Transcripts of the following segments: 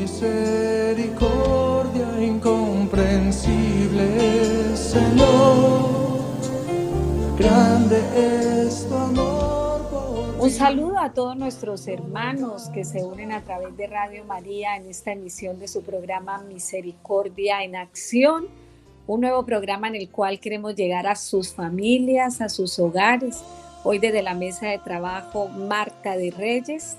misericordia incomprensible, Señor, grande es tu amor. Un saludo a todos nuestros hermanos que se unen a través de Radio María en esta emisión de su programa Misericordia en Acción, un nuevo programa en el cual queremos llegar a sus familias, a sus hogares. Hoy desde la mesa de trabajo Marta de Reyes,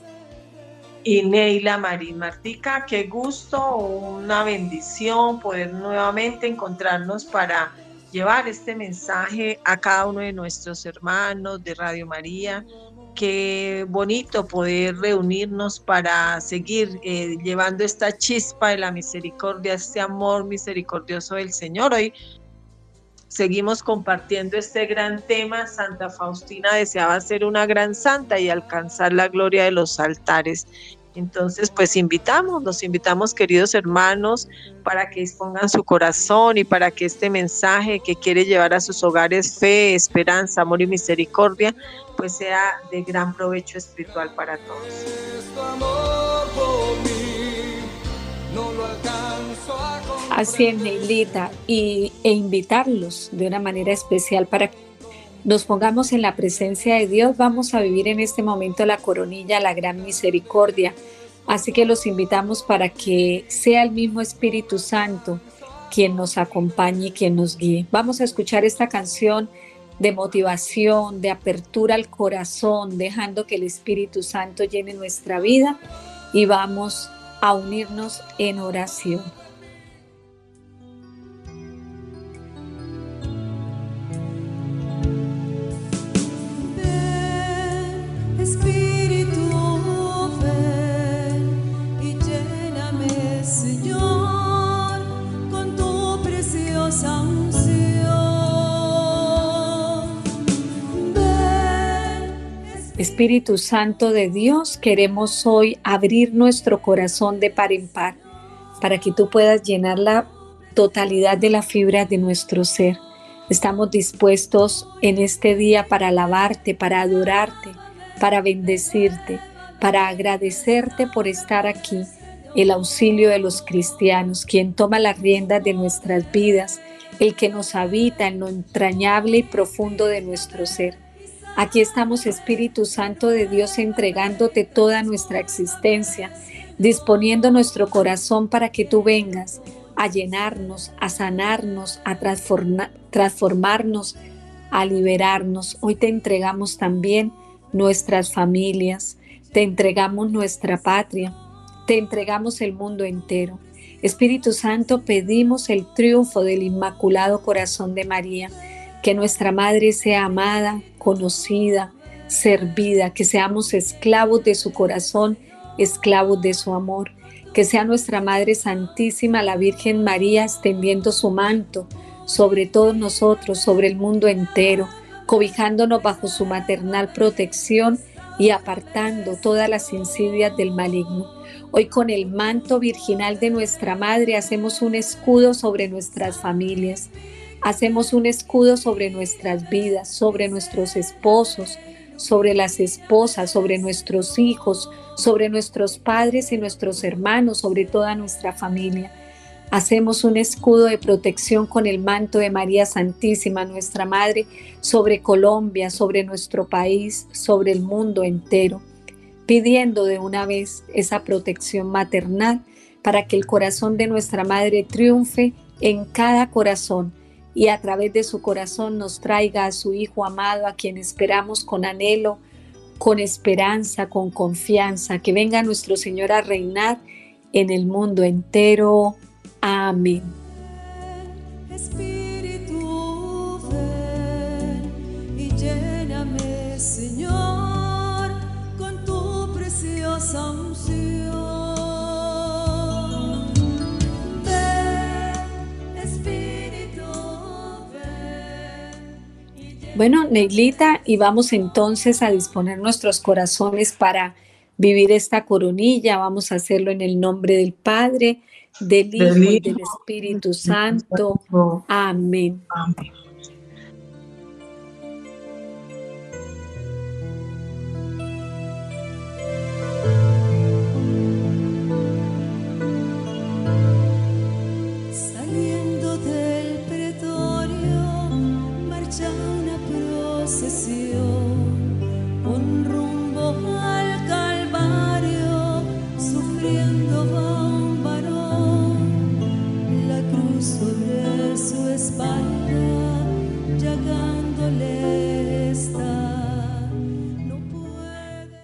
y Neila Marín Martica. Qué gusto, una bendición poder nuevamente encontrarnos para llevar este mensaje a cada uno de nuestros hermanos de Radio María. Qué bonito poder reunirnos para seguir eh, llevando esta chispa de la misericordia, este amor misericordioso del Señor. Hoy seguimos compartiendo este gran tema. Santa Faustina deseaba ser una gran santa y alcanzar la gloria de los altares. Entonces, pues invitamos, los invitamos, queridos hermanos, para que expongan su corazón y para que este mensaje que quiere llevar a sus hogares fe, esperanza, amor y misericordia, pues sea de gran provecho espiritual para todos. Así es, Neilita, y, e invitarlos de una manera especial para que nos pongamos en la presencia de Dios, vamos a vivir en este momento la coronilla, la gran misericordia. Así que los invitamos para que sea el mismo Espíritu Santo quien nos acompañe y quien nos guíe. Vamos a escuchar esta canción de motivación, de apertura al corazón, dejando que el Espíritu Santo llene nuestra vida y vamos a unirnos en oración. Espíritu Santo de Dios, queremos hoy abrir nuestro corazón de par en par para que tú puedas llenar la totalidad de la fibra de nuestro ser. Estamos dispuestos en este día para alabarte, para adorarte, para bendecirte, para agradecerte por estar aquí, el auxilio de los cristianos, quien toma las riendas de nuestras vidas, el que nos habita en lo entrañable y profundo de nuestro ser. Aquí estamos, Espíritu Santo de Dios, entregándote toda nuestra existencia, disponiendo nuestro corazón para que tú vengas a llenarnos, a sanarnos, a transformarnos, a liberarnos. Hoy te entregamos también nuestras familias, te entregamos nuestra patria, te entregamos el mundo entero. Espíritu Santo, pedimos el triunfo del Inmaculado Corazón de María que nuestra Madre sea amada, conocida, servida, que seamos esclavos de su corazón, esclavos de su amor, que sea nuestra Madre Santísima, la Virgen María, extendiendo su manto sobre todos nosotros, sobre el mundo entero, cobijándonos bajo su maternal protección y apartando todas las insidias del maligno. Hoy con el manto virginal de nuestra Madre hacemos un escudo sobre nuestras familias Hacemos un escudo sobre nuestras vidas, sobre nuestros esposos, sobre las esposas, sobre nuestros hijos, sobre nuestros padres y nuestros hermanos, sobre toda nuestra familia. Hacemos un escudo de protección con el manto de María Santísima, nuestra Madre, sobre Colombia, sobre nuestro país, sobre el mundo entero, pidiendo de una vez esa protección maternal para que el corazón de nuestra Madre triunfe en cada corazón y a través de su corazón nos traiga a su Hijo amado, a quien esperamos con anhelo, con esperanza, con confianza, que venga nuestro Señor a reinar en el mundo entero. Amén. Bueno, Neilita, y vamos entonces a disponer nuestros corazones para vivir esta coronilla. Vamos a hacerlo en el nombre del Padre, del Hijo y del Espíritu Santo. Amén. Amén.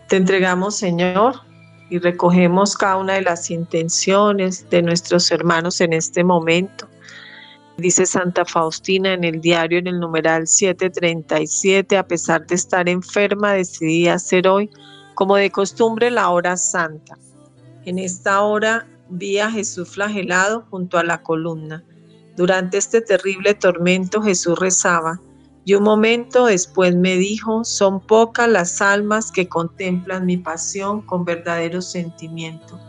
Te entregamos, Señor, y recogemos cada una de las intenciones de nuestros hermanos en este momento. Dice Santa Faustina en el diario en el numeral 737, a pesar de estar enferma, decidí hacer hoy, como de costumbre, la hora santa. En esta hora vi a Jesús flagelado junto a la columna. Durante este terrible tormento Jesús rezaba, y un momento después me dijo, son pocas las almas que contemplan mi pasión con verdadero sentimiento.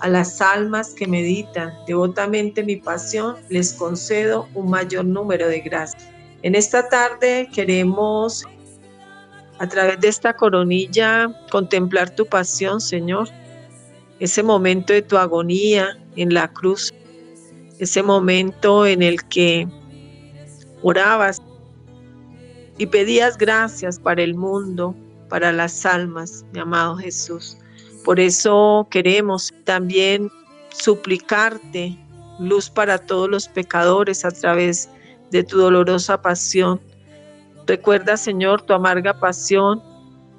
A las almas que meditan devotamente mi pasión les concedo un mayor número de gracias. En esta tarde queremos, a través de esta coronilla, contemplar tu pasión, Señor. Ese momento de tu agonía en la cruz. Ese momento en el que orabas y pedías gracias para el mundo, para las almas, mi amado Jesús. Por eso queremos también suplicarte luz para todos los pecadores a través de tu dolorosa pasión. Recuerda, Señor, tu amarga pasión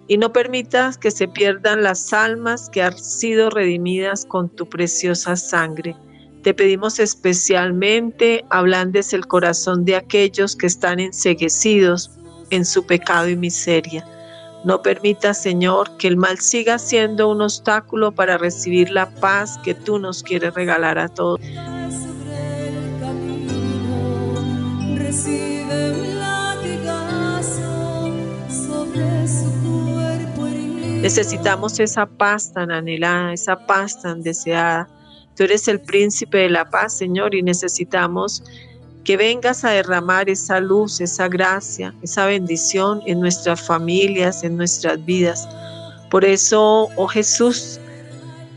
y no permitas que se pierdan las almas que han sido redimidas con tu preciosa sangre. Te pedimos especialmente, ablandes el corazón de aquellos que están enseguecidos en su pecado y miseria. No permita, Señor, que el mal siga siendo un obstáculo para recibir la paz que tú nos quieres regalar a todos. Necesitamos esa paz tan anhelada, esa paz tan deseada. Tú eres el príncipe de la paz, Señor, y necesitamos que vengas a derramar esa luz, esa gracia, esa bendición en nuestras familias, en nuestras vidas. Por eso, oh Jesús,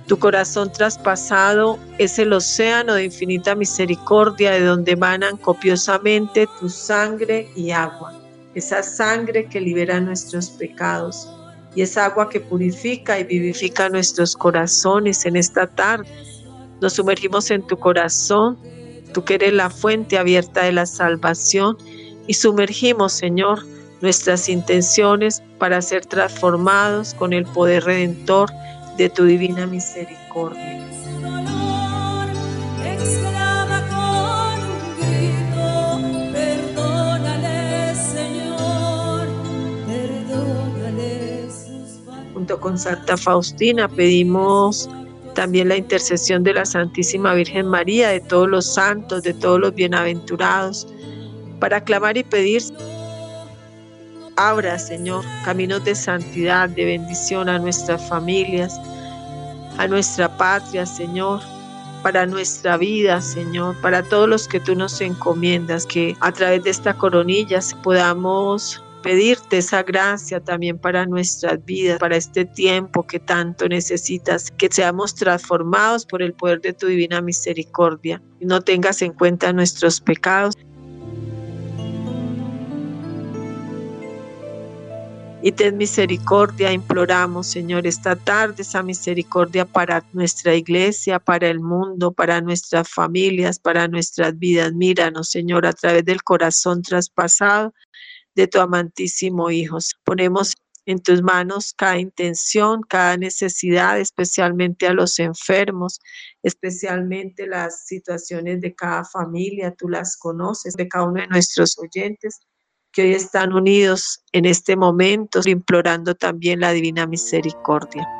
tu corazón traspasado es el océano de infinita misericordia de donde emanan copiosamente tu sangre y agua. Esa sangre que libera nuestros pecados y esa agua que purifica y vivifica nuestros corazones en esta tarde. Nos sumergimos en tu corazón tú que eres la fuente abierta de la salvación, y sumergimos, Señor, nuestras intenciones para ser transformados con el poder redentor de tu divina misericordia. Junto con Santa Faustina pedimos también la intercesión de la Santísima Virgen María, de todos los santos, de todos los bienaventurados, para clamar y pedir. Abra, Señor, caminos de santidad, de bendición a nuestras familias, a nuestra patria, Señor, para nuestra vida, Señor, para todos los que tú nos encomiendas, que a través de esta coronilla podamos pedirte esa gracia también para nuestras vidas, para este tiempo que tanto necesitas, que seamos transformados por el poder de tu divina misericordia y no tengas en cuenta nuestros pecados. Y ten misericordia, imploramos, Señor, esta tarde esa misericordia para nuestra iglesia, para el mundo, para nuestras familias, para nuestras vidas. Míranos, Señor, a través del corazón traspasado de tu amantísimo Hijo. Ponemos en tus manos cada intención, cada necesidad, especialmente a los enfermos, especialmente las situaciones de cada familia, tú las conoces, de cada uno de nuestros oyentes que hoy están unidos en este momento, implorando también la divina misericordia.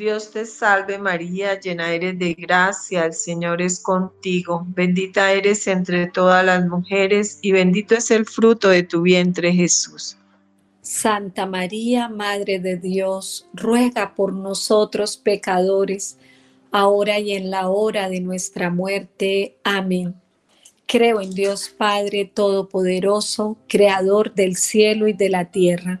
Dios te salve María, llena eres de gracia, el Señor es contigo, bendita eres entre todas las mujeres y bendito es el fruto de tu vientre Jesús. Santa María, Madre de Dios, ruega por nosotros pecadores, ahora y en la hora de nuestra muerte. Amén. Creo en Dios Padre Todopoderoso, Creador del cielo y de la tierra.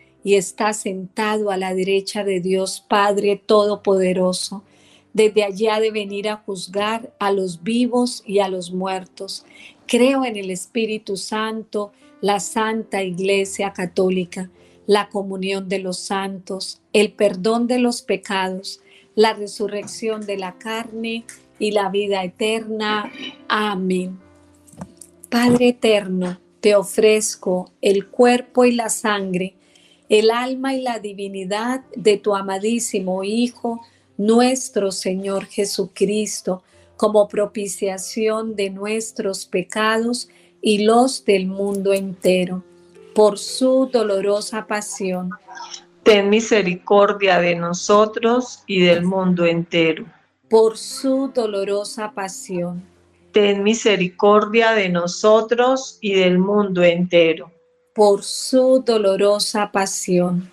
y está sentado a la derecha de Dios Padre Todopoderoso. Desde allá de venir a juzgar a los vivos y a los muertos. Creo en el Espíritu Santo, la Santa Iglesia Católica la comunión de los santos, el perdón de los pecados, la resurrección de la carne y la vida eterna. Amén. Padre eterno, te ofrezco el cuerpo y la sangre, el alma y la divinidad de tu amadísimo Hijo, nuestro Señor Jesucristo, como propiciación de nuestros pecados y los del mundo entero por su dolorosa pasión. Ten misericordia de nosotros y del mundo entero. Por su dolorosa pasión. Ten misericordia de nosotros y del mundo entero. Por su dolorosa pasión.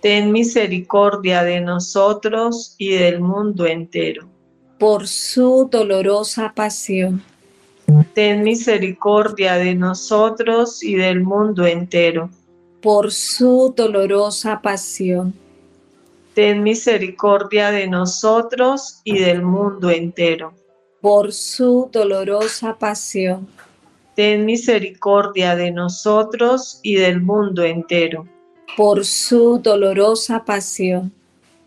Ten misericordia de nosotros y del mundo entero. Por su dolorosa pasión ten misericordia de nosotros y del mundo entero. Por su dolorosa pasión. Ten misericordia de nosotros y del mundo entero. Por su dolorosa pasión. Ten misericordia de nosotros y del mundo entero. Por su dolorosa pasión.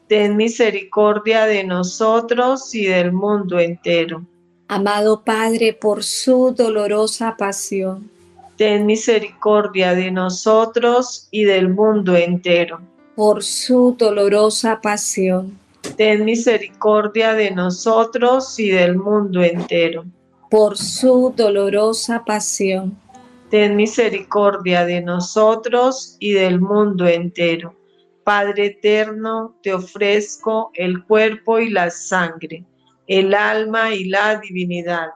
Ten misericordia de nosotros y del mundo entero Amado Padre, por su dolorosa pasión. Ten misericordia de nosotros y del mundo entero. Por su dolorosa pasión. Ten misericordia de nosotros y del mundo entero. Por su dolorosa pasión. Ten misericordia de nosotros y del mundo entero. Padre eterno, te ofrezco el cuerpo y la sangre el alma y la divinidad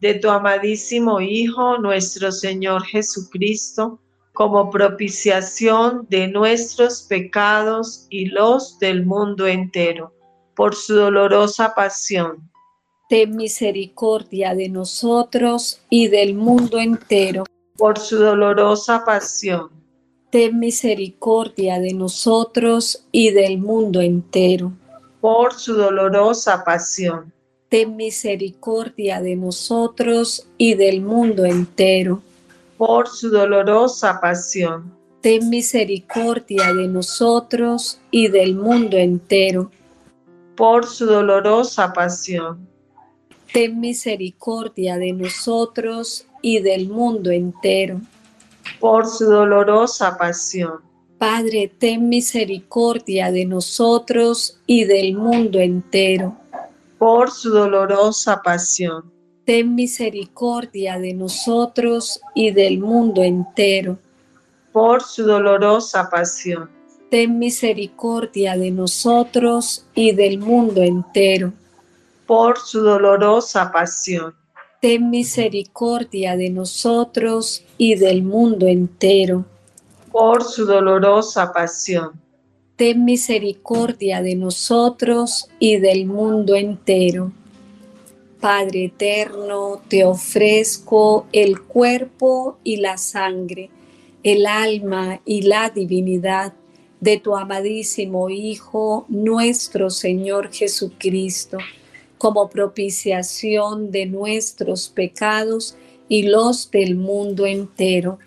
de tu amadísimo Hijo, nuestro Señor Jesucristo, como propiciación de nuestros pecados y los del mundo entero, por su dolorosa pasión. Ten misericordia de nosotros y del mundo entero. Por su dolorosa pasión. Ten misericordia de nosotros y del mundo entero por su dolorosa pasión. Ten misericordia de nosotros y del mundo entero. Por su dolorosa pasión. Ten misericordia de nosotros y del mundo entero. Por su dolorosa pasión. Ten misericordia de nosotros y del mundo entero. Por su dolorosa pasión Padre, ten misericordia de nosotros y del mundo entero. Por su dolorosa pasión. Ten misericordia de nosotros y del mundo entero. Por su dolorosa pasión. Ten misericordia de nosotros y del mundo entero. Por su dolorosa pasión. Ten misericordia de nosotros y del mundo entero por su dolorosa pasión. Ten misericordia de nosotros y del mundo entero. Padre eterno, te ofrezco el cuerpo y la sangre, el alma y la divinidad de tu amadísimo Hijo, nuestro Señor Jesucristo, como propiciación de nuestros pecados y los del mundo entero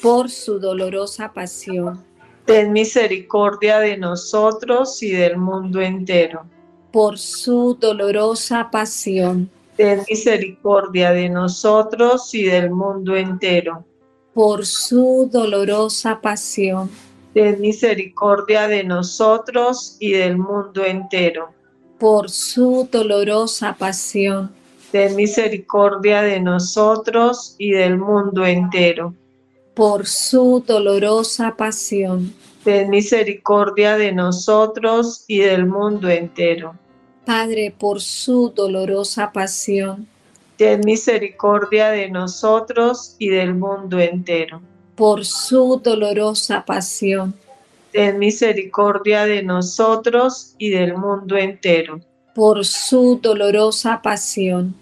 por su dolorosa pasión. Ten misericordia de nosotros y del mundo entero. Por su dolorosa pasión. Ten misericordia de nosotros y del mundo entero. Por su dolorosa pasión. ten misericordia de nosotros y del mundo entero. Por su dolorosa pasión, Ten misericordia de nosotros y del mundo entero. por su dolorosa pasión. Ten misericordia de nosotros y del mundo entero. Padre, por su dolorosa pasión, Ten misericordia de nosotros y del mundo entero. por su dolorosa pasión, Ten misericordia de nosotros y del mundo entero. por su dolorosa pasión,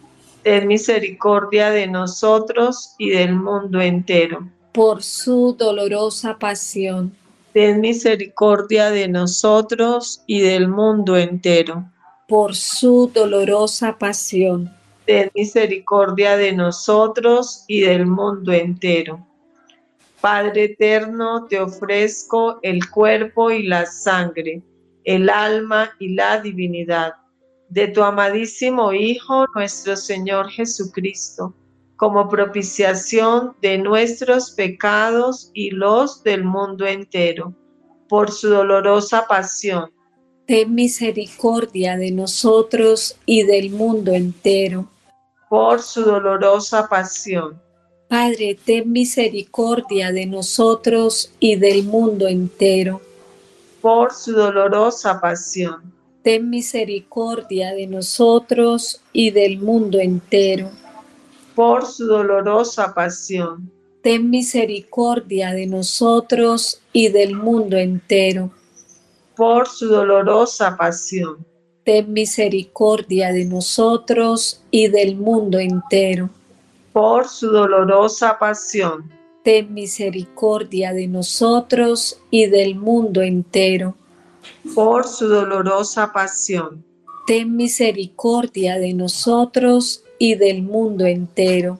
Ten misericordia de nosotros y del mundo entero. por su dolorosa pasión, Ten misericordia de nosotros y del mundo entero. por su dolorosa pasión, Ten misericordia de nosotros y del mundo entero. Padre eterno, te ofrezco el cuerpo y la sangre, el alma y la divinidad de tu amadísimo Hijo, nuestro Señor Jesucristo, como propiciación de nuestros pecados y los del mundo entero, por su dolorosa pasión. ten misericordia de nosotros y del mundo entero. por su dolorosa pasión, Padre, ten misericordia de nosotros y del mundo entero. por su dolorosa pasión, Ten misericordia de nosotros y del mundo entero. por su dolorosa pasión, Ten misericordia de nosotros y del mundo entero. por su dolorosa pasión, Ten misericordia de nosotros y del mundo entero. Por su dolorosa pasión, Ten misericordia de nosotros y del mundo entero. por su dolorosa pasión, Ten misericordia de nosotros y del mundo entero.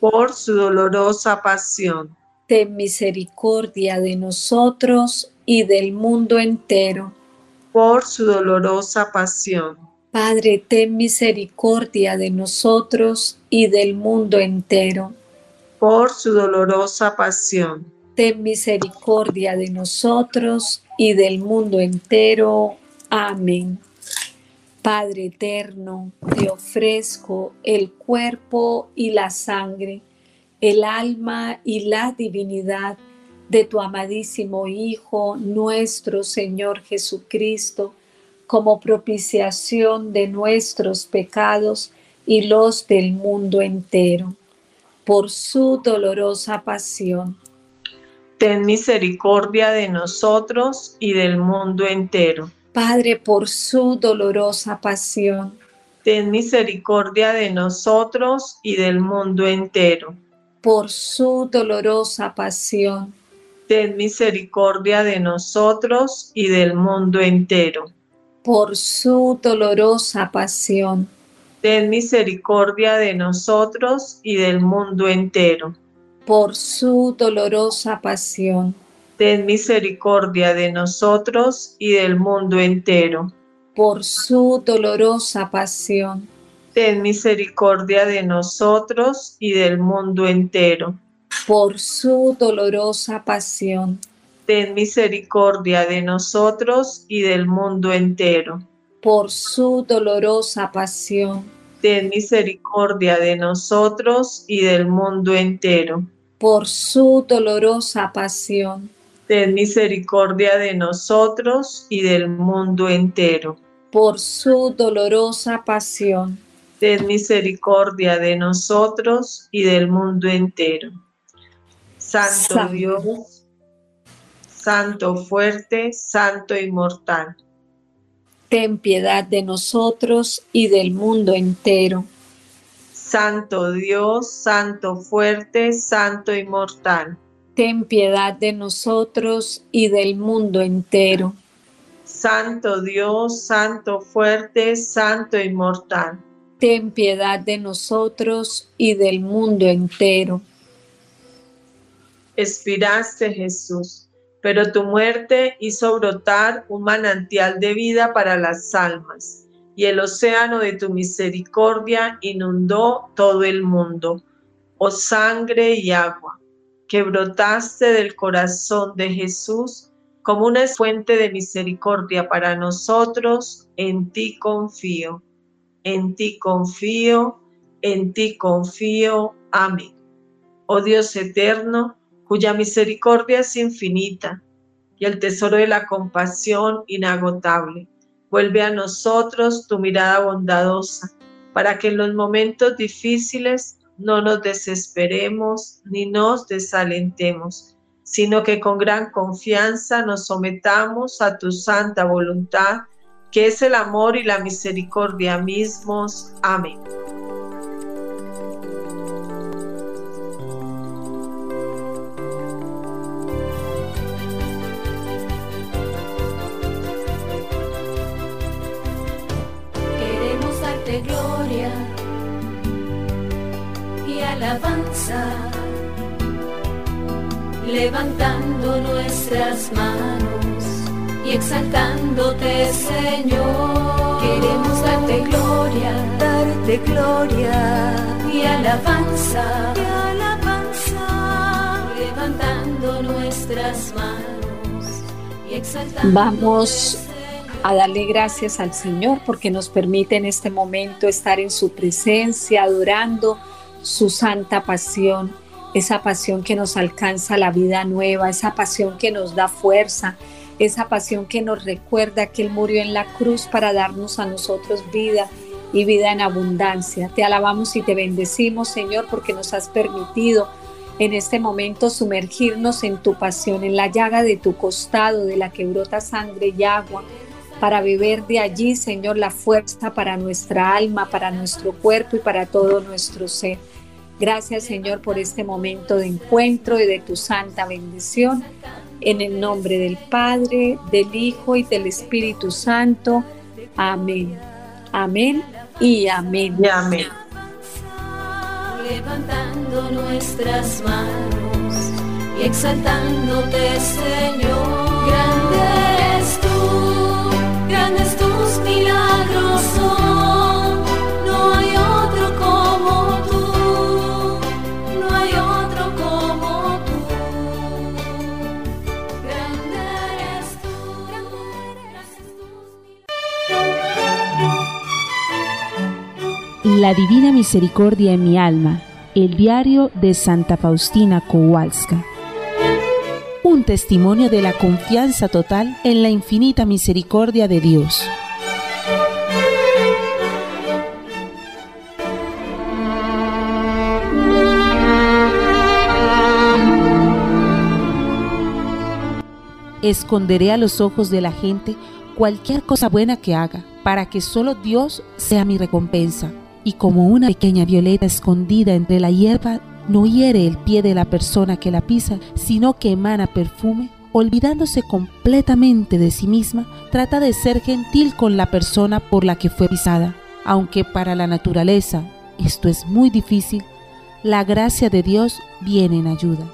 por su dolorosa pasión, Ten misericordia de nosotros y del mundo entero. por su dolorosa pasión, Padre, ten misericordia de nosotros y del mundo entero. por su dolorosa pasión, Ten misericordia de nosotros y del mundo entero. Amén. Padre eterno, te ofrezco el cuerpo y la sangre, el alma y la divinidad de tu amadísimo Hijo, nuestro Señor Jesucristo, como propiciación de nuestros pecados y los del mundo entero, por su dolorosa pasión ten misericordia de nosotros y del mundo entero. Padre, por su dolorosa pasión, Ten misericordia de nosotros y del mundo entero. por su dolorosa pasión, Ten misericordia de nosotros y del mundo entero. Por su dolorosa pasión, Ten misericordia de nosotros y del mundo entero. por su dolorosa pasión, Ten misericordia de nosotros y del mundo entero. por su dolorosa pasión, Ten misericordia de nosotros y del mundo entero. por su dolorosa pasión, Ten misericordia de nosotros y del mundo entero. por su dolorosa pasión, Ten misericordia de nosotros y del mundo entero. por su dolorosa pasión, Ten misericordia de nosotros y del mundo entero. por su dolorosa pasión, Ten misericordia de nosotros y del mundo entero. Santo Santo. Dios, Santo fuerte, Santo inmortal. ten piedad de nosotros y del mundo entero. Santo Dios, Santo fuerte, Santo inmortal. Ten piedad de nosotros y del mundo entero. Santo Dios, Santo fuerte, Santo inmortal. Ten piedad de nosotros y del mundo entero. Expiraste Jesús, pero tu muerte hizo brotar un manantial de vida para las almas, y el océano de tu misericordia inundó todo el mundo, oh sangre y agua, que brotaste del corazón de Jesús como una fuente de misericordia para nosotros, en ti confío, en ti confío, en ti confío. Amén. Oh Dios eterno, cuya misericordia es infinita y el tesoro de la compasión inagotable, vuelve a nosotros tu mirada bondadosa, para que en los momentos difíciles no nos desesperemos ni nos desalentemos, sino que con gran confianza nos sometamos a tu santa voluntad, que es el amor y la misericordia mismos. Amén. Levantando nuestras manos y exaltándote, Señor. Queremos darte gloria, darte gloria y alabanza, y alabanza, levantando nuestras manos y exaltándote, Vamos a darle gracias al Señor porque nos permite en este momento estar en su presencia, adorando su santa pasión, esa pasión que nos alcanza la vida nueva, esa pasión que nos da fuerza, esa pasión que nos recuerda que Él murió en la cruz para darnos a nosotros vida y vida en abundancia. Te alabamos y te bendecimos, Señor, porque nos has permitido en este momento sumergirnos en tu pasión, en la llaga de tu costado, de la que brota sangre y agua, para beber de allí, Señor, la fuerza para nuestra alma, para nuestro cuerpo y para todo nuestro ser. Gracias, Señor, por este momento de encuentro y de tu santa bendición. En el nombre del Padre, del Hijo y del Espíritu Santo. Amén. Amén y amén. Y amén. levantando nuestras manos y exaltándote, Señor. Grande La Divina Misericordia en mi alma, el diario de Santa Faustina Kowalska. Un testimonio de la confianza total en la infinita misericordia de Dios. Esconderé a los ojos de la gente cualquier cosa buena que haga, para que solo Dios sea mi recompensa. Y como una pequeña violeta escondida entre la hierba, no hiere el pie de la persona que la pisa, sino que emana perfume, olvidándose completamente de sí misma, trata de ser gentil con la persona por la que fue pisada. Aunque para la naturaleza esto es muy difícil, la gracia de Dios viene en ayuda.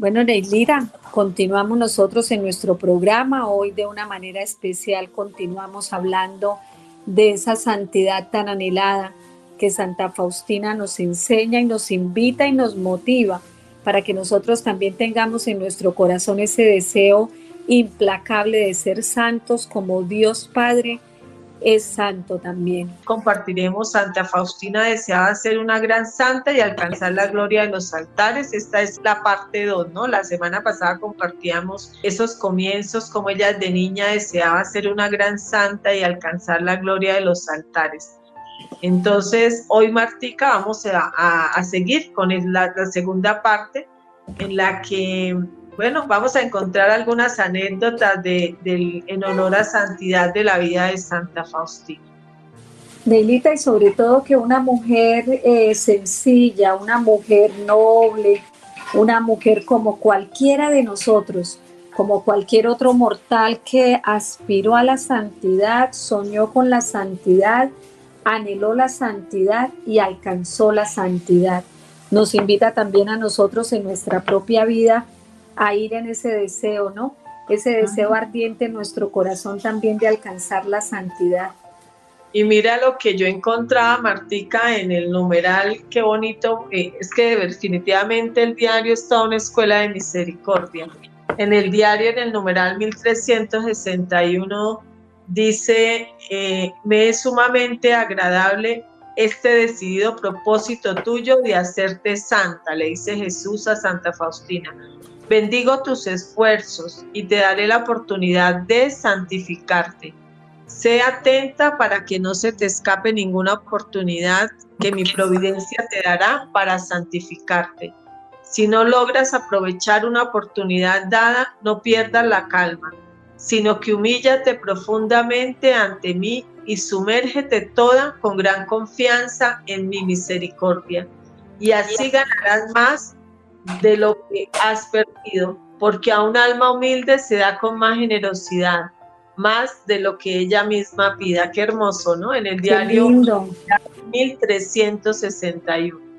Bueno, Neilira, continuamos nosotros en nuestro programa. Hoy de una manera especial continuamos hablando de esa santidad tan anhelada que Santa Faustina nos enseña y nos invita y nos motiva para que nosotros también tengamos en nuestro corazón ese deseo implacable de ser santos como Dios Padre es santo también. Compartiremos Santa Faustina deseaba ser una gran santa y alcanzar la gloria de los altares. Esta es la parte 2, ¿no? La semana pasada compartíamos esos comienzos, como ella de niña deseaba ser una gran santa y alcanzar la gloria de los altares. Entonces, hoy Martica vamos a, seguir con la segunda parte en la que bueno, vamos a encontrar algunas anécdotas de, en honor a santidad de la vida de Santa Faustina. Neilita, y sobre todo que una mujer eh, sencilla, una mujer noble, una mujer como cualquiera de nosotros, como cualquier otro mortal que aspiró a la santidad, soñó con la santidad, anheló la santidad y alcanzó la santidad. Nos invita también a nosotros en nuestra propia vida a ir en ese deseo, ¿no? Ese deseo ardiente en nuestro corazón también de alcanzar la santidad. Y mira lo que yo encontraba, Martica, en el numeral, qué bonito, eh, es que definitivamente el diario está una escuela de misericordia. En el diario, en el numeral 1361, dice, eh, me es sumamente agradable este decidido propósito tuyo de hacerte santa, le dice Jesús a Santa Faustina. Bendigo tus esfuerzos y te daré la oportunidad de santificarte. Sé atenta para que no se te escape ninguna oportunidad que mi providencia te dará para santificarte. Si no logras aprovechar una oportunidad dada, no pierdas la calma, sino que humíllate profundamente ante mí y sumérgete toda con gran confianza en mi misericordia. Y así ganarás más de lo que has perdido, porque a un alma humilde se da con más generosidad, más de lo que ella misma pida. Qué hermoso, ¿no? En el diario 1361.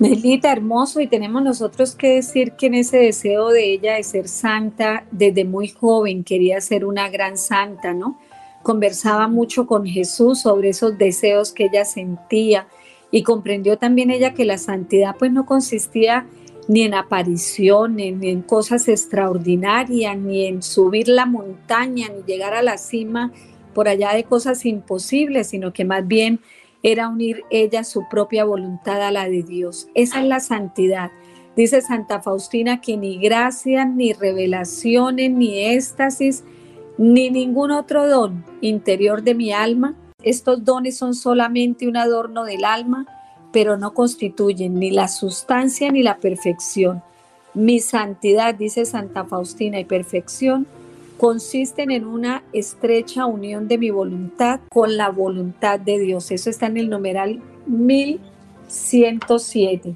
Melita, hermoso, y tenemos nosotros que decir que en ese deseo de ella de ser santa, desde muy joven quería ser una gran santa, ¿no? Conversaba mucho con Jesús sobre esos deseos que ella sentía y comprendió también ella que la santidad pues no consistía ni en apariciones, ni en cosas extraordinarias, ni en subir la montaña, ni llegar a la cima por allá de cosas imposibles, sino que más bien era unir ella su propia voluntad a la de Dios. Esa es la santidad. Dice Santa Faustina que ni gracia, ni revelaciones, ni éxtasis, ni ningún otro don interior de mi alma, estos dones son solamente un adorno del alma, pero no constituyen ni la sustancia ni la perfección. Mi santidad, dice Santa Faustina, y perfección consisten en una estrecha unión de mi voluntad con la voluntad de Dios. Eso está en el numeral 1107.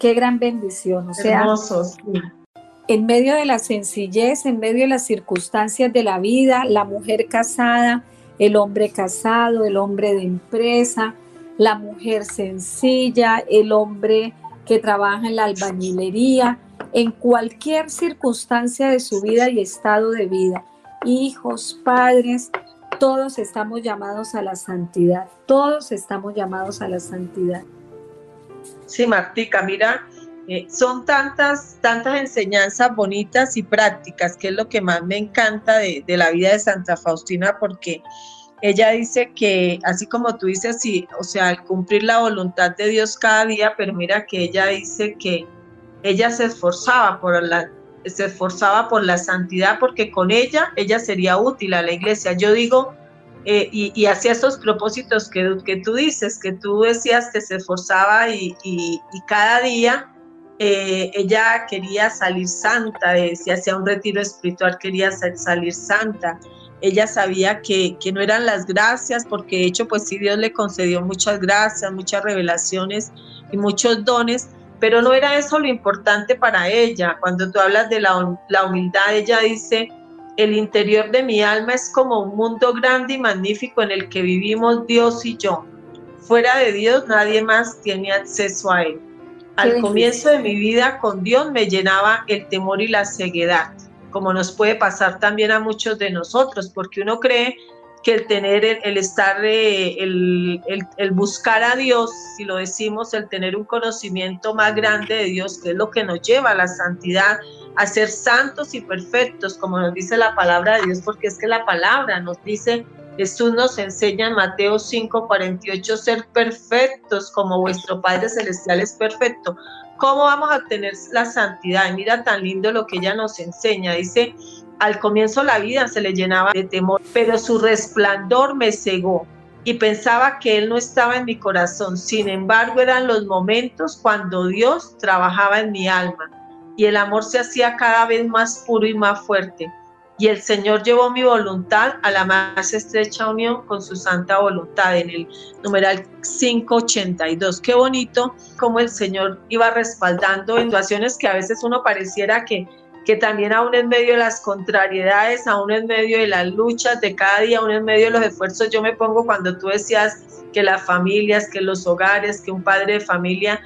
Qué gran bendición. O sea, en medio de la sencillez, en medio de las circunstancias de la vida, la mujer casada, el hombre casado, el hombre de empresa, la mujer sencilla, el hombre que trabaja en la albañilería, en cualquier circunstancia de su vida y estado de vida. Hijos, padres, todos estamos llamados a la santidad, todos estamos llamados a la santidad. Sí, Martica, mira, eh, son tantas, tantas enseñanzas bonitas y prácticas, que es lo que más me encanta de, de la vida de Santa Faustina, porque ella dice que, así como tú dices, sí, o sea, al cumplir la voluntad de Dios cada día, pero mira que ella dice que ella se esforzaba por la, se esforzaba por la santidad porque con ella ella sería útil a la iglesia. Yo digo, eh, y, hacía esos propósitos que, que, tú dices, que tú decías que se esforzaba y, cada día eh, ella quería salir santa, si hacía un retiro espiritual quería salir santa ella sabía que, no eran las gracias, porque de hecho, pues sí, Dios le concedió muchas gracias, muchas revelaciones y muchos dones, pero no era eso lo importante para ella. Cuando tú hablas de la, la humildad, ella dice, el interior de mi alma es como un mundo grande y magnífico en el que vivimos Dios y yo. Fuera de Dios nadie más tiene acceso a él. Al comienzo de mi vida con Dios me llenaba el temor y la ceguedad como nos puede pasar también a muchos de nosotros, porque uno cree que el tener, el, estar, eh, el, el, buscar a Dios, si lo decimos, el tener un conocimiento más grande de Dios, que es lo que nos lleva a la santidad, a ser santos y perfectos, como nos dice la palabra de Dios, porque es que la palabra nos dice, Jesús nos enseña en Mateo 5, 48, ser perfectos como vuestro Padre Celestial es perfecto. ¿Cómo vamos a tener la santidad? mira tan lindo lo que ella nos enseña. Dice, al comienzo la vida se le llenaba de temor, pero su resplandor me cegó y pensaba que Él no estaba en mi corazón. Sin embargo, eran los momentos cuando Dios trabajaba en mi alma y el amor se hacía cada vez más puro y más fuerte y el Señor llevó mi voluntad a la más estrecha unión con su santa voluntad en el numeral 582. Qué bonito cómo el Señor iba respaldando situaciones que a veces uno pareciera que, que también aún en medio de las contrariedades, aún en medio de las luchas de cada día, aún en medio de los esfuerzos, yo me pongo cuando tú decías que las familias, que los hogares, que un padre de familia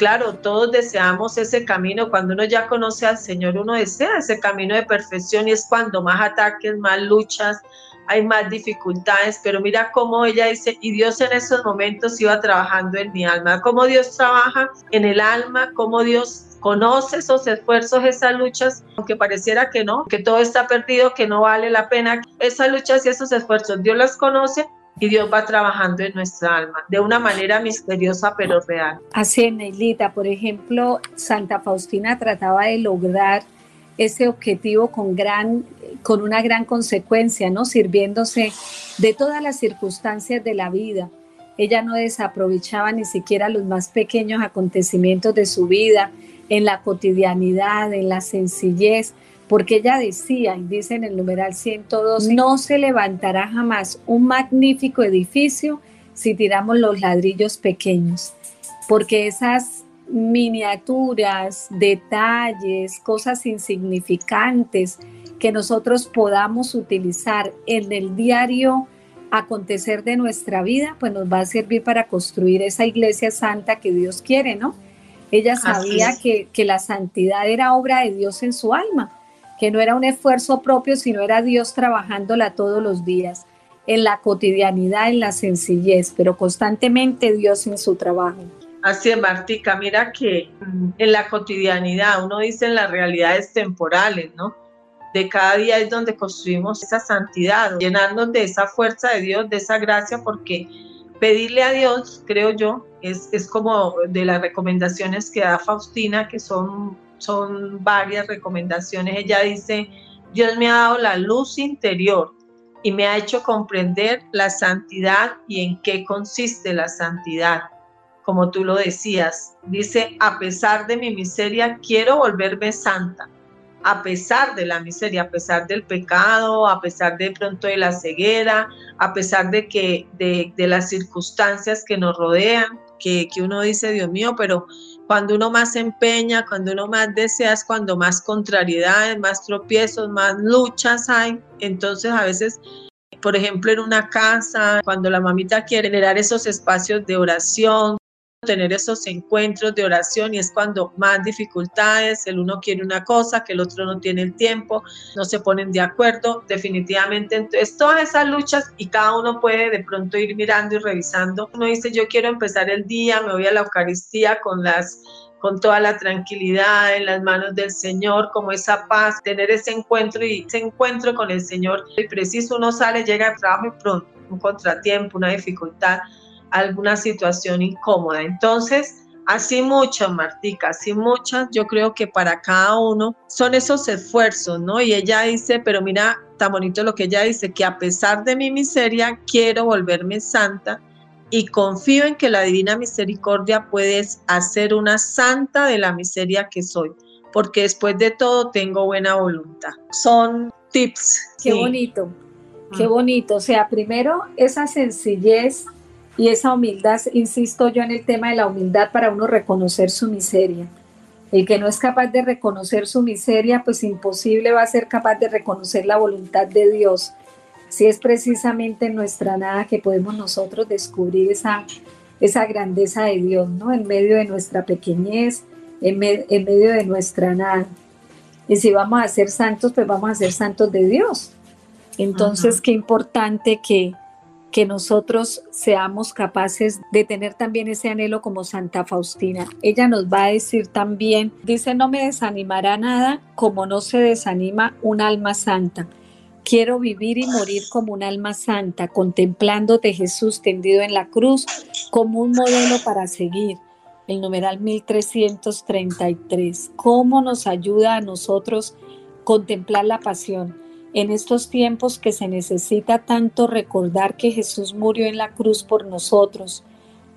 claro, todos deseamos ese camino. Cuando uno ya conoce al Señor, uno desea ese camino de perfección y es cuando más ataques, más luchas hay más dificultades, pero mira cómo ella dice, y Dios en esos momentos iba trabajando en mi alma, cómo Dios trabaja en el alma, cómo Dios conoce esos esfuerzos, esas luchas, aunque pareciera que no, que todo está perdido, que no vale la pena, esas luchas y esos esfuerzos, Dios las conoce y Dios va trabajando en nuestra alma de una manera misteriosa pero real. Así, Neilita, por ejemplo, Santa Faustina trataba de lograr ese objetivo con gran con una gran consecuencia, ¿no? Sirviéndose de todas las circunstancias de la vida. Ella no desaprovechaba ni siquiera los más pequeños acontecimientos de su vida, en la cotidianidad, en la sencillez, porque ella decía, y dice en el numeral 102, no se levantará jamás un magnífico edificio si tiramos los ladrillos pequeños, porque esas miniaturas, detalles, cosas insignificantes que nosotros podamos utilizar en el diario acontecer de nuestra vida, pues nos va a servir para construir esa iglesia santa que Dios quiere, ¿no? Ella sabía que, que la santidad era obra de Dios en su alma, que no era un esfuerzo propio, sino era Dios trabajándola todos los días, en la cotidianidad, en la sencillez, pero constantemente Dios en su trabajo. Así es, Martica, mira que mm, en la cotidianidad, uno dice en las realidades temporales, ¿no? De cada día es donde construimos esa santidad, llenarnos de esa fuerza de Dios, de esa gracia, porque pedirle a Dios, creo yo, es, es como de las recomendaciones que da Faustina, que son, son varias recomendaciones. Ella dice, Dios me ha dado la luz interior y me ha hecho comprender la santidad y en qué consiste la santidad como tú lo decías. Dice, a pesar de mi miseria, quiero volverme santa. A pesar de la miseria, a pesar del pecado, a pesar de pronto de la ceguera, a pesar de que de, las circunstancias que nos rodean, que, que uno dice, Dios mío, pero cuando uno más empeña, cuando uno más desea, es cuando más contrariedades, más tropiezos, más luchas hay. Entonces a veces por ejemplo, en una casa, cuando la mamita quiere generar esos espacios de oración, tener esos encuentros de oración y es cuando más dificultades, el uno quiere una cosa, que el otro no tiene el tiempo, no se ponen de acuerdo, definitivamente. Entonces, todas esas luchas y cada uno puede de pronto ir mirando y revisando. Uno dice, yo quiero empezar el día, me voy a la Eucaristía con las con toda la tranquilidad en las manos del Señor, como esa paz, tener ese encuentro y ese encuentro con el Señor. Y preciso uno sale, llega al trabajo y pronto, un contratiempo, una dificultad alguna situación incómoda. Entonces, así muchas, Martica, así muchas, yo creo que para cada uno son esos esfuerzos, ¿no? Y ella dice, pero mira, tan bonito lo que ella dice, que a pesar de mi miseria, quiero volverme santa y confío en que la divina misericordia puede hacer una santa de la miseria que soy, porque después de todo tengo buena voluntad. Son tips. Qué bonito, qué mm. bonito. O sea, primero esa sencillez y esa humildad, insisto yo en el tema de la humildad para uno reconocer su miseria. El que no es capaz de reconocer su miseria, pues imposible va a ser capaz de reconocer la voluntad de Dios. Si es precisamente en nuestra nada que podemos nosotros descubrir esa, esa grandeza de Dios, ¿no? En medio de nuestra pequeñez, en, medio de nuestra nada. Y si vamos a ser santos, pues vamos a ser santos de Dios. Entonces, qué importante que, que nosotros seamos capaces de tener también ese anhelo como Santa Faustina. Ella nos va a decir también, dice, no me desanimará nada como no se desanima un alma santa. Quiero vivir y morir como un alma santa, contemplándote Jesús tendido en la cruz como un modelo para seguir. El numeral 1333. ¿Cómo nos ayuda a nosotros contemplar la pasión? En estos tiempos que se necesita tanto recordar que Jesús murió en la cruz por nosotros,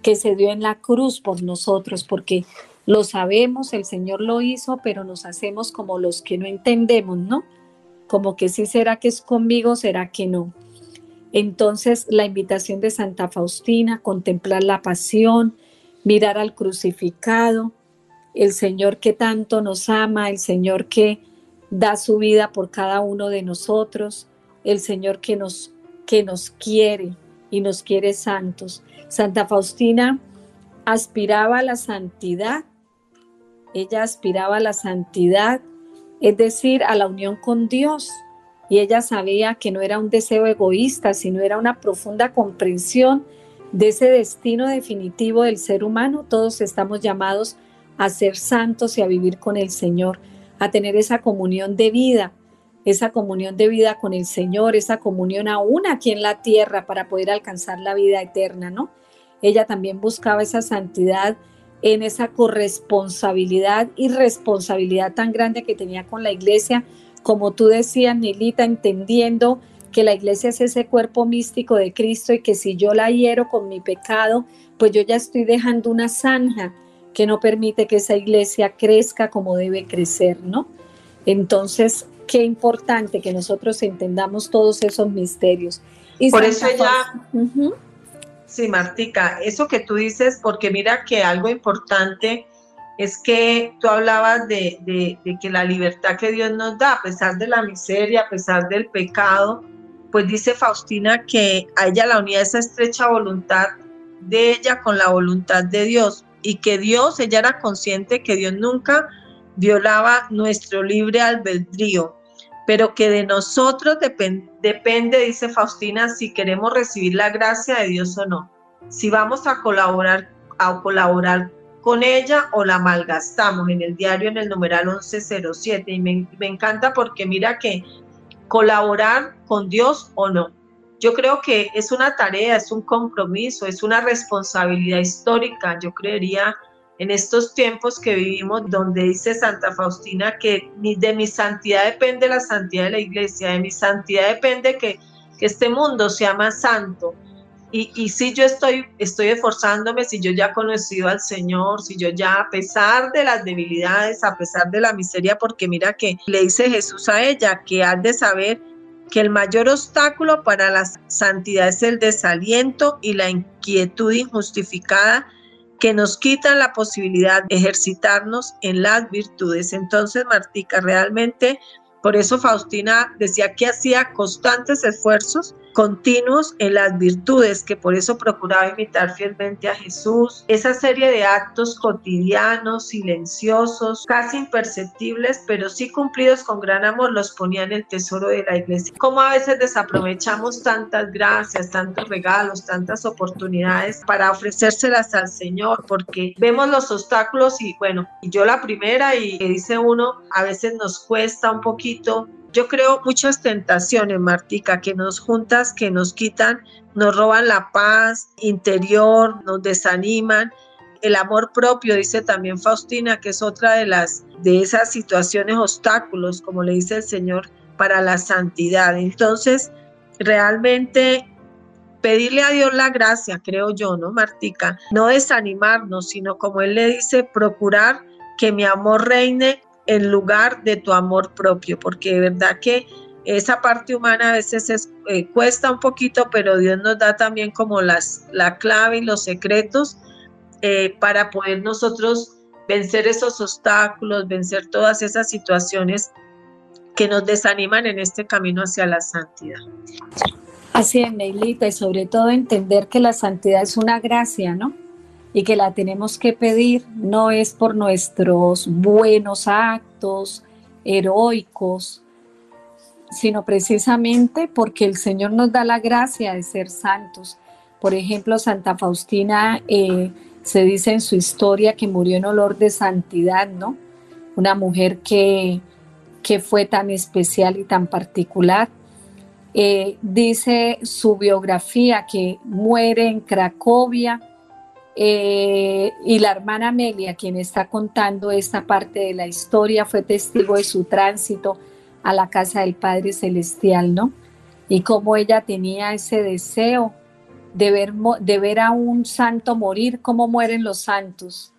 que se dio en la cruz por nosotros, porque lo sabemos, el Señor lo hizo, pero nos hacemos como los que no entendemos, ¿no? Como que sí será que es conmigo, será que no. Entonces, la invitación de Santa Faustina, contemplar la pasión, mirar al crucificado, el Señor que tanto nos ama, el Señor que da su vida por cada uno de nosotros, el Señor que nos, que nos quiere y nos quiere santos. Santa Faustina aspiraba a la santidad, ella aspiraba a la santidad, es decir, a la unión con Dios, y ella sabía que no era un deseo egoísta, sino era una profunda comprensión de ese destino definitivo del ser humano. Todos estamos llamados a ser santos y a vivir con el Señor, a tener esa comunión de vida, esa comunión de vida con el Señor, esa comunión aún aquí en la tierra para poder alcanzar la vida eterna, ¿no? Ella también buscaba esa santidad en esa corresponsabilidad y responsabilidad tan grande que tenía con la iglesia, como tú decías, Nilita, entendiendo que la iglesia es ese cuerpo místico de Cristo y que si yo la hiero con mi pecado, pues yo ya estoy dejando una zanja que no permite que esa iglesia crezca como debe crecer, ¿no? Entonces, qué importante que nosotros entendamos todos esos misterios. Y Por eso ya... Sí, Martica, eso que tú dices, porque mira que algo importante es que tú hablabas de, de, que la libertad que Dios nos da, a pesar de la miseria, a pesar del pecado, pues dice Faustina que a ella la unía esa estrecha voluntad de ella con la voluntad de Dios y que Dios, ella era consciente que Dios nunca violaba nuestro libre albedrío, pero que de nosotros depende, dice Faustina, si queremos recibir la gracia de Dios o no, si vamos a colaborar, a colaborar con ella o la malgastamos en el diario en el numeral 1107 y me, me encanta porque mira que colaborar con Dios o no. Yo creo que es una tarea, es un compromiso, es una responsabilidad histórica, yo creería, en estos tiempos que vivimos, donde dice Santa Faustina que de mi santidad depende la santidad de la iglesia, de mi santidad depende que, que este mundo sea más santo. Y, y si yo estoy, estoy esforzándome, si yo ya he conocido al Señor, si yo ya, a pesar de las debilidades, a pesar de la miseria, porque mira que le dice Jesús a ella que has de saber que el mayor obstáculo para la santidad es el desaliento y la inquietud injustificada que nos quitan la posibilidad de ejercitarnos en las virtudes. Entonces, Martica, realmente, por eso Faustina decía que hacía constantes esfuerzos continuos en las virtudes, que por eso procuraba imitar fielmente a Jesús. Esa serie de actos cotidianos, silenciosos, casi imperceptibles, pero sí cumplidos con gran amor, los ponía en el tesoro de la iglesia. Como a veces desaprovechamos tantas gracias, tantos regalos, tantas oportunidades para ofrecérselas al Señor, porque vemos los obstáculos y bueno, yo la primera y que dice uno, a veces nos cuesta un poquito yo creo muchas tentaciones, Martica, que nos juntas, que nos quitan, nos roban la paz interior, nos desaniman. El amor propio, dice también Faustina, que es otra de las de esas situaciones obstáculos, como le dice el Señor, para la santidad. Entonces, realmente pedirle a Dios la gracia, creo yo, ¿no, Martica? No desanimarnos, sino como Él le dice, procurar que mi amor reine en lugar de tu amor propio, porque de verdad que esa parte humana a veces eh, cuesta un poquito, pero Dios nos da también como las, la clave y los secretos eh, para poder nosotros vencer esos obstáculos, vencer todas esas situaciones que nos desaniman en este camino hacia la santidad. Así es, Neilita, y sobre todo entender que la santidad es una gracia, ¿no? Y que la tenemos que pedir no es por nuestros buenos actos heroicos, sino precisamente porque el Señor nos da la gracia de ser santos. Por ejemplo, Santa Faustina eh, se dice en su historia que murió en olor de santidad, ¿no? Una mujer que, que fue tan especial y tan particular. Eh, dice su biografía que muere en Cracovia eh, y la hermana Amelia, quien está contando esta parte de la historia, fue testigo de su tránsito a la casa del Padre Celestial, ¿no? Y cómo ella tenía ese deseo de ver, de ver a un santo morir, cómo mueren los santos.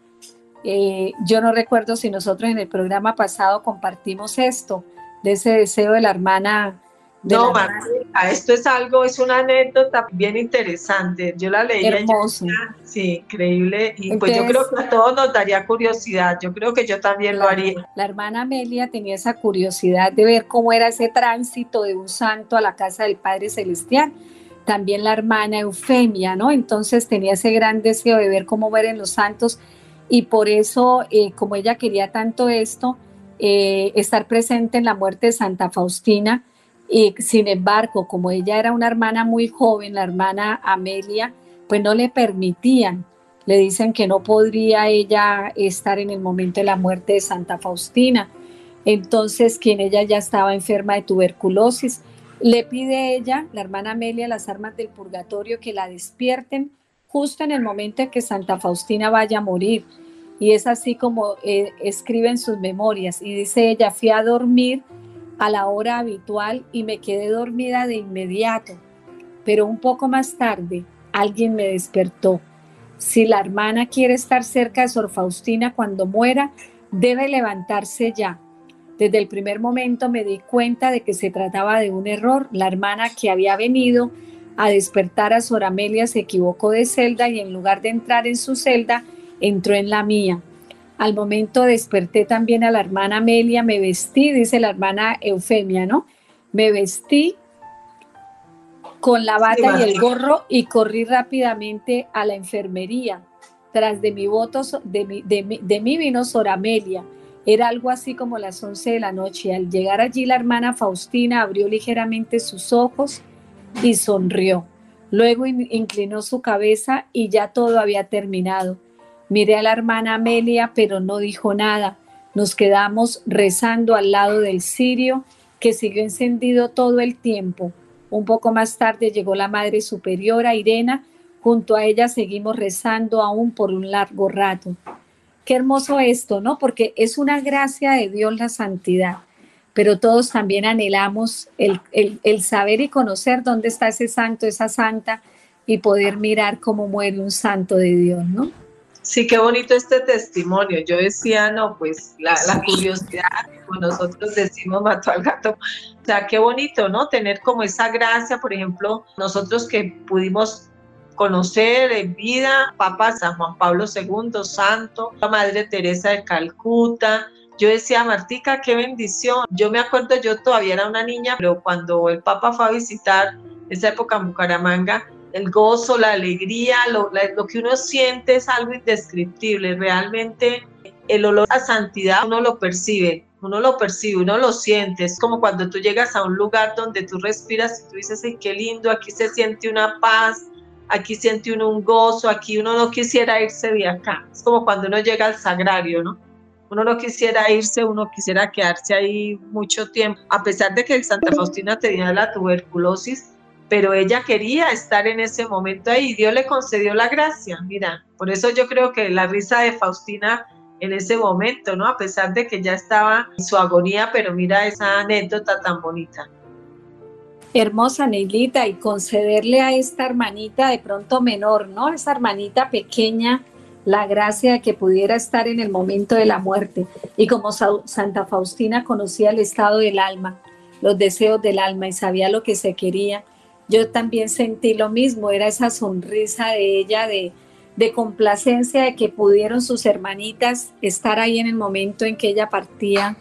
Eh, yo no recuerdo si nosotros en el programa pasado compartimos esto, de ese deseo de la hermana no, Marta, esto es algo, es una anécdota bien interesante. Yo la leí. Hermoso. sí, increíble. Y pues yo creo que a todos nos daría curiosidad. Yo creo que yo también lo haría. La hermana Amelia tenía esa curiosidad de ver cómo era ese tránsito de un santo a la casa del Padre Celestial. También la hermana Eufemia, ¿no? Entonces tenía ese gran deseo de ver cómo mueren los santos. Y por eso, eh, como ella quería tanto esto, eh, estar presente en la muerte de Santa Faustina, Y sin embargo, como ella era una hermana muy joven, la hermana Amelia, pues no le permitían. Le dicen que no podría ella estar en el momento de la muerte de Santa Faustina. Entonces, quien ella ya estaba enferma de tuberculosis, le pide ella, la hermana Amelia, las armas del purgatorio, que la despierten justo en el momento en que Santa Faustina vaya a morir. Y es así como eh, escribe en sus memorias. Y dice ella, fui a dormir a la hora habitual y me quedé dormida de inmediato. Pero un poco más tarde alguien me despertó. Si la hermana quiere estar cerca de Sor Faustina cuando muera, debe levantarse ya. Desde el primer momento me di cuenta de que se trataba de un error. La hermana que había venido a despertar a Sor Amelia se equivocó de celda y en lugar de entrar en su celda, entró en la mía. Al momento desperté también a la hermana Amelia, me vestí, dice la hermana Eufemia, ¿no? Me vestí con la bata y el gorro y corrí rápidamente a la enfermería. Tras de mi voto, de mi, de, mí vino Sor Amelia. Era algo así como las 11 de la noche. Al llegar allí la hermana Faustina abrió ligeramente sus ojos y sonrió. Luego inclinó su cabeza y ya todo había terminado. Miré a la hermana Amelia, pero no dijo nada. Nos quedamos rezando al lado del cirio, que siguió encendido todo el tiempo. Un poco más tarde llegó la Madre Superiora, Irena. Junto a ella seguimos rezando aún por un largo rato. Qué hermoso esto, ¿no? Porque es una gracia de Dios la santidad pero todos también anhelamos el, saber y conocer dónde está ese santo, esa santa, y poder mirar cómo muere un santo de Dios, ¿no? Sí, qué bonito este testimonio. Yo decía, no, pues la, curiosidad, como nosotros decimos, mató al gato. O sea, qué bonito, ¿no? Tener como esa gracia, por ejemplo, nosotros que pudimos conocer en vida Papa San Juan Pablo II, Santo, la Madre Teresa de Calcuta, yo decía, Martica, qué bendición. Yo me acuerdo, yo todavía era una niña, pero cuando el Papa fue a visitar esa época en Bucaramanga, el gozo, la alegría, lo, lo que uno siente es algo indescriptible. Realmente el olor a santidad uno lo percibe, uno lo percibe, uno lo siente. Es como cuando tú llegas a un lugar donde tú respiras y tú dices, ay, qué lindo, aquí se siente una paz, aquí siente uno un gozo, aquí uno no quisiera irse de acá. Es como cuando uno llega al sagrario, ¿no? uno no quisiera irse, uno quisiera quedarse ahí mucho tiempo, a pesar de que Santa Faustina tenía la tuberculosis, pero ella quería estar en ese momento ahí y Dios le concedió la gracia, mira, por eso yo creo que la risa de Faustina en ese momento, ¿no? A pesar de que ya estaba en su agonía, pero mira esa anécdota tan bonita. Hermosa Neilita, y concederle a esta hermanita de pronto menor, ¿no? Esa hermanita pequeña, la gracia de que pudiera estar en el momento de la muerte. Y como Santa Faustina conocía el estado del alma, los deseos del alma y sabía lo que se quería, yo también sentí lo mismo, era esa sonrisa de ella de, complacencia de que pudieron sus hermanitas estar ahí en el momento en que ella partía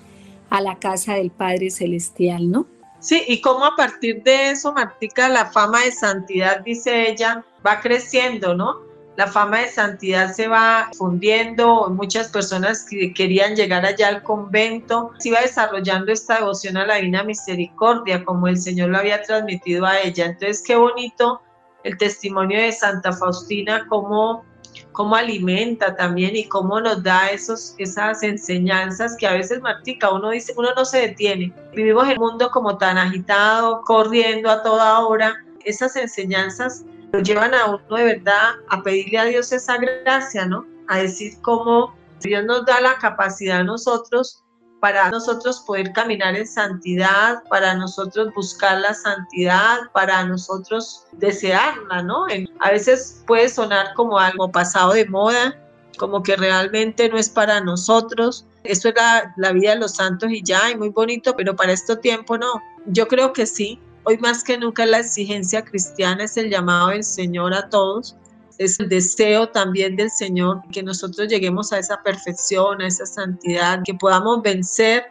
a la casa del Padre Celestial, ¿no? Sí, y cómo a partir de eso, Martica, la fama de santidad, dice ella, va creciendo, ¿no? La fama de santidad se va fundiendo, muchas personas que querían llegar allá al convento, se iba desarrollando esta devoción a la Divina Misericordia, como el Señor lo había transmitido a ella. Entonces, qué bonito el testimonio de Santa Faustina, cómo, cómo alimenta también y cómo nos da esos, esas enseñanzas que a veces, Martica, uno dice, uno no se detiene. Vivimos un mundo como tan agitado, corriendo a toda hora. Esas enseñanzas lo llevan a uno de verdad a pedirle a Dios esa gracia, ¿no? A decir cómo Dios nos da la capacidad a nosotros para nosotros poder caminar en santidad, para nosotros buscar la santidad, para nosotros desearla, ¿no? A veces puede sonar como algo pasado de moda, como que realmente no es para nosotros. Eso es la, la vida de los santos y ya, y muy bonito, pero para este tiempo no. Yo creo que sí, Hoy más que nunca la exigencia cristiana es el llamado del Señor a todos, es el deseo también del Señor que nosotros lleguemos a esa perfección, a esa santidad, que podamos vencer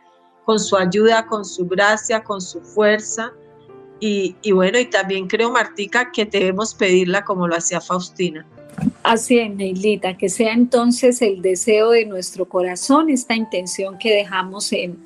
con su ayuda, con su gracia, con su fuerza. Y, bueno, y también creo, Martica, que debemos pedirla como lo hacía Faustina. Así es, Neilita, que sea entonces el deseo de nuestro corazón, esta intención que dejamos en,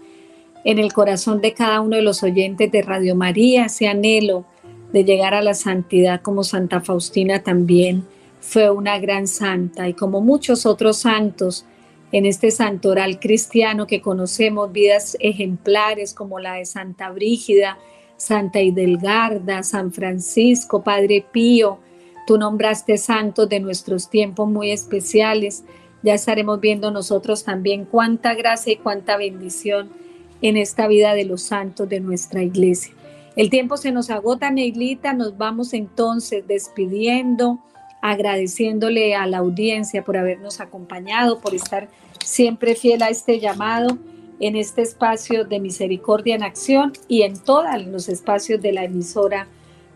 en el corazón de cada uno de los oyentes de Radio María, ese anhelo de llegar a la santidad como Santa Faustina también fue una gran santa y como muchos otros santos en este santoral cristiano que conocemos, vidas ejemplares como la de Santa Brígida, Santa Idelgarda, San Francisco, Padre Pío, tú nombraste santos de nuestros tiempos muy especiales. Ya estaremos viendo nosotros también cuánta gracia y cuánta bendición en esta vida de los santos de nuestra iglesia. El tiempo se nos agota, Neilita, nos vamos entonces despidiendo, agradeciéndole a la audiencia por habernos acompañado, por estar siempre fiel a este llamado en este espacio de Misericordia en Acción y en todos los espacios de la emisora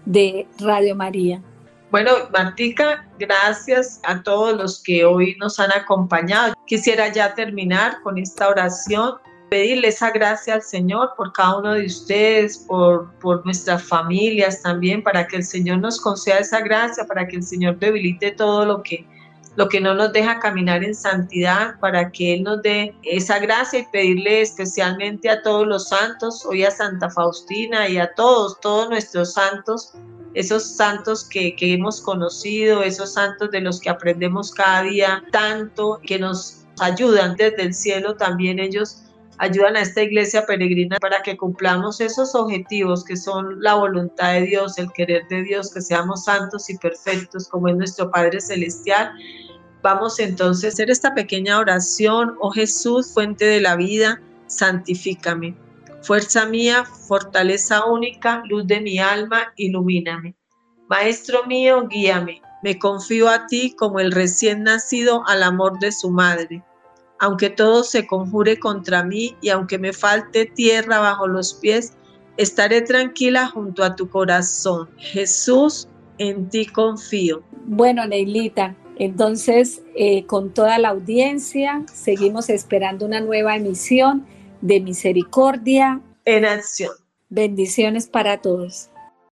de Radio María. Bueno, Martica, gracias a todos los que hoy nos han acompañado. Quisiera ya terminar con esta oración pedirle esa gracia al Señor por cada uno de ustedes, por, por nuestras familias también, para que el Señor nos conceda esa gracia, para que el Señor debilite todo lo que, lo que no nos deja caminar en santidad, para que Él nos dé esa gracia y pedirle especialmente a todos los santos, hoy a Santa Faustina y a todos, todos nuestros santos, esos santos que, que hemos conocido, esos santos de los que aprendemos cada día tanto, que nos ayudan desde el cielo también ellos ayudan a esta iglesia peregrina para que cumplamos esos objetivos que son la voluntad de Dios, el querer de Dios, que seamos santos y perfectos como es nuestro Padre Celestial. Vamos entonces a hacer esta pequeña oración, oh Jesús, fuente de la vida, santifícame. Fuerza mía, fortaleza única, luz de mi alma, ilumíname. Maestro mío, guíame. Me confío a ti como el recién nacido al amor de su madre aunque todo se conjure contra mí y aunque me falte tierra bajo los pies, estaré tranquila junto a tu corazón. Jesús, en ti confío. Bueno, Neilita, entonces eh, con toda la audiencia seguimos esperando una nueva emisión de Misericordia en acción. Bendiciones para todos.